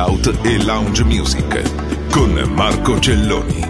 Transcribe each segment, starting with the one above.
out e lounge music con Marco Celloni.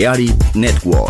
Balearic Network.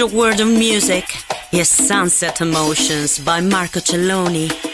Pleasure world of music. is Sunset Emotions by Marco Celloni.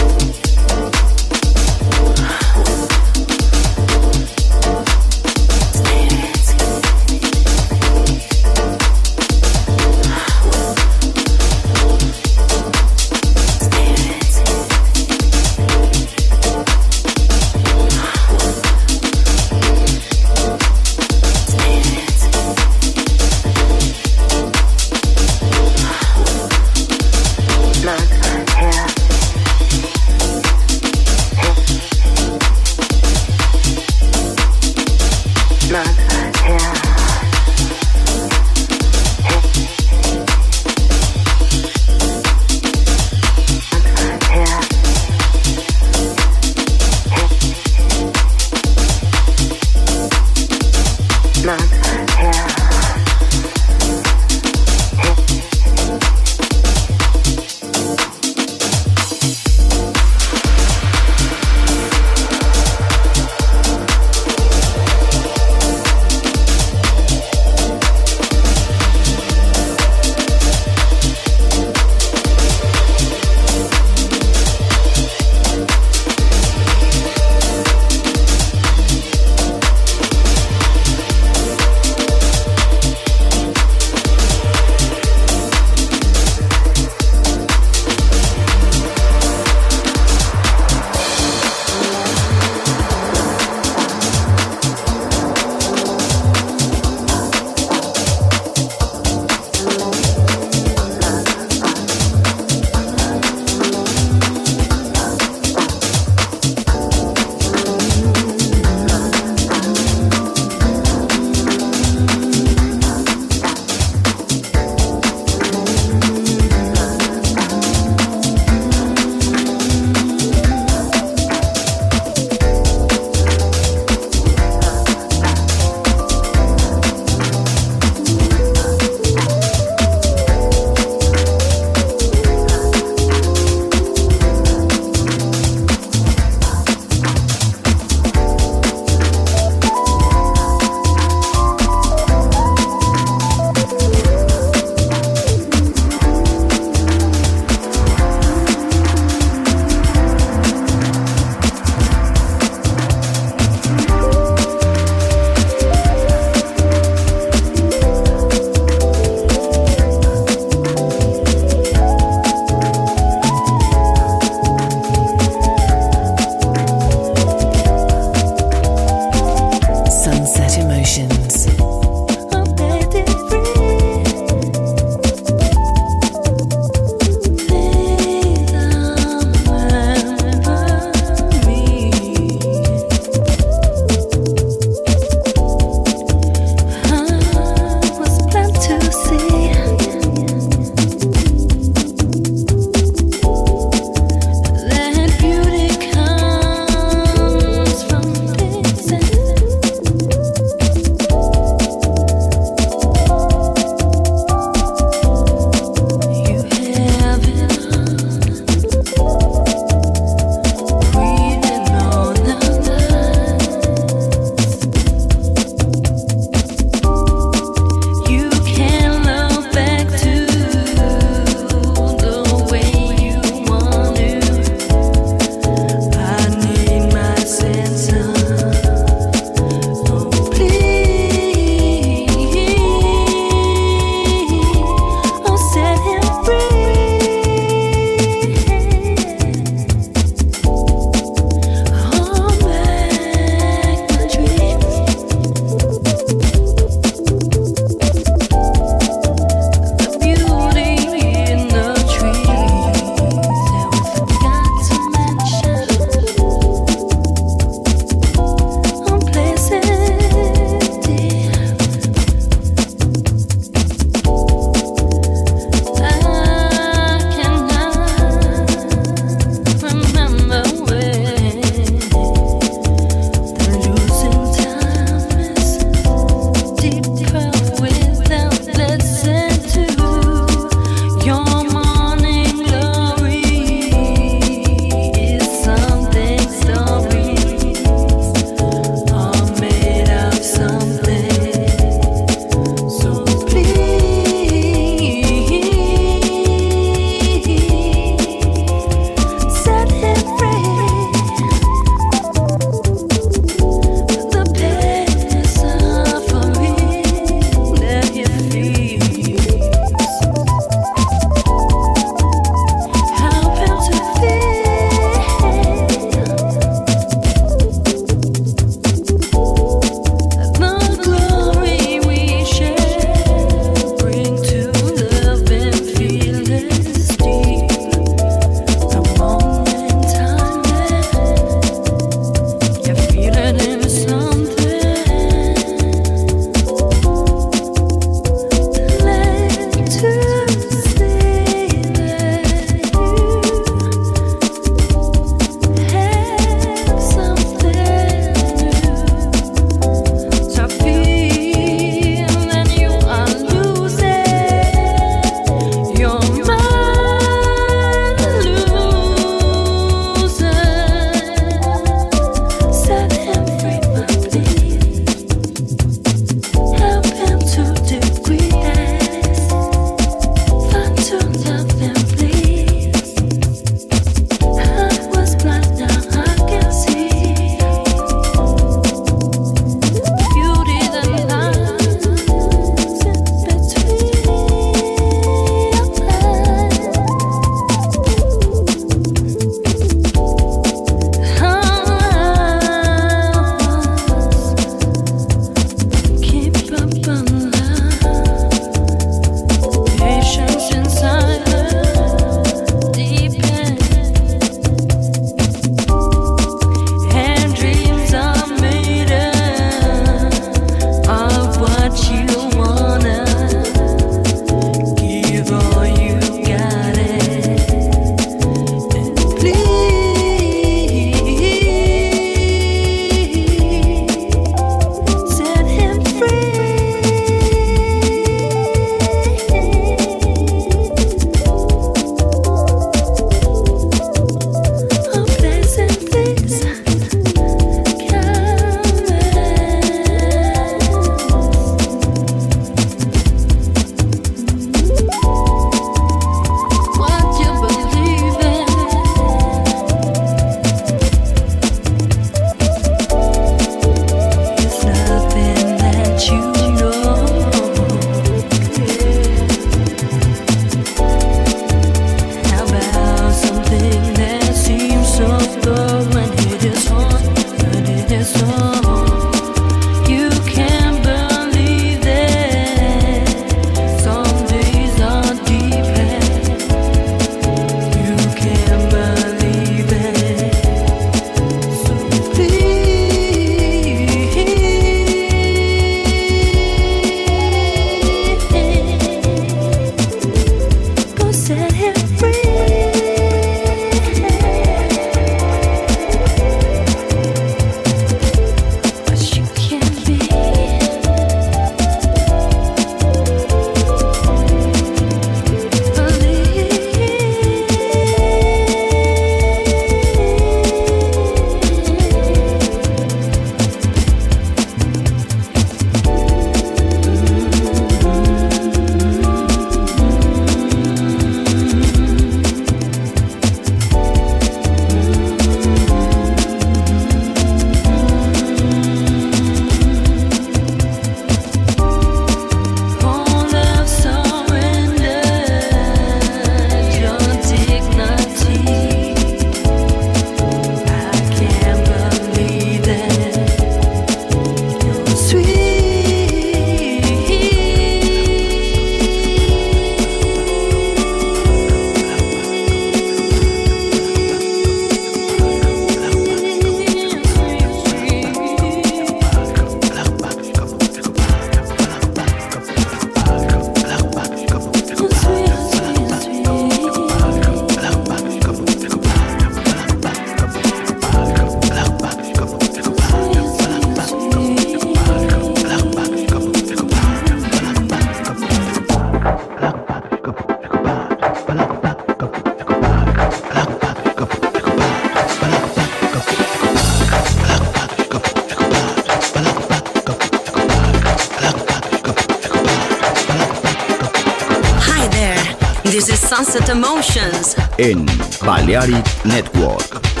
Emotions. En Balearic Network.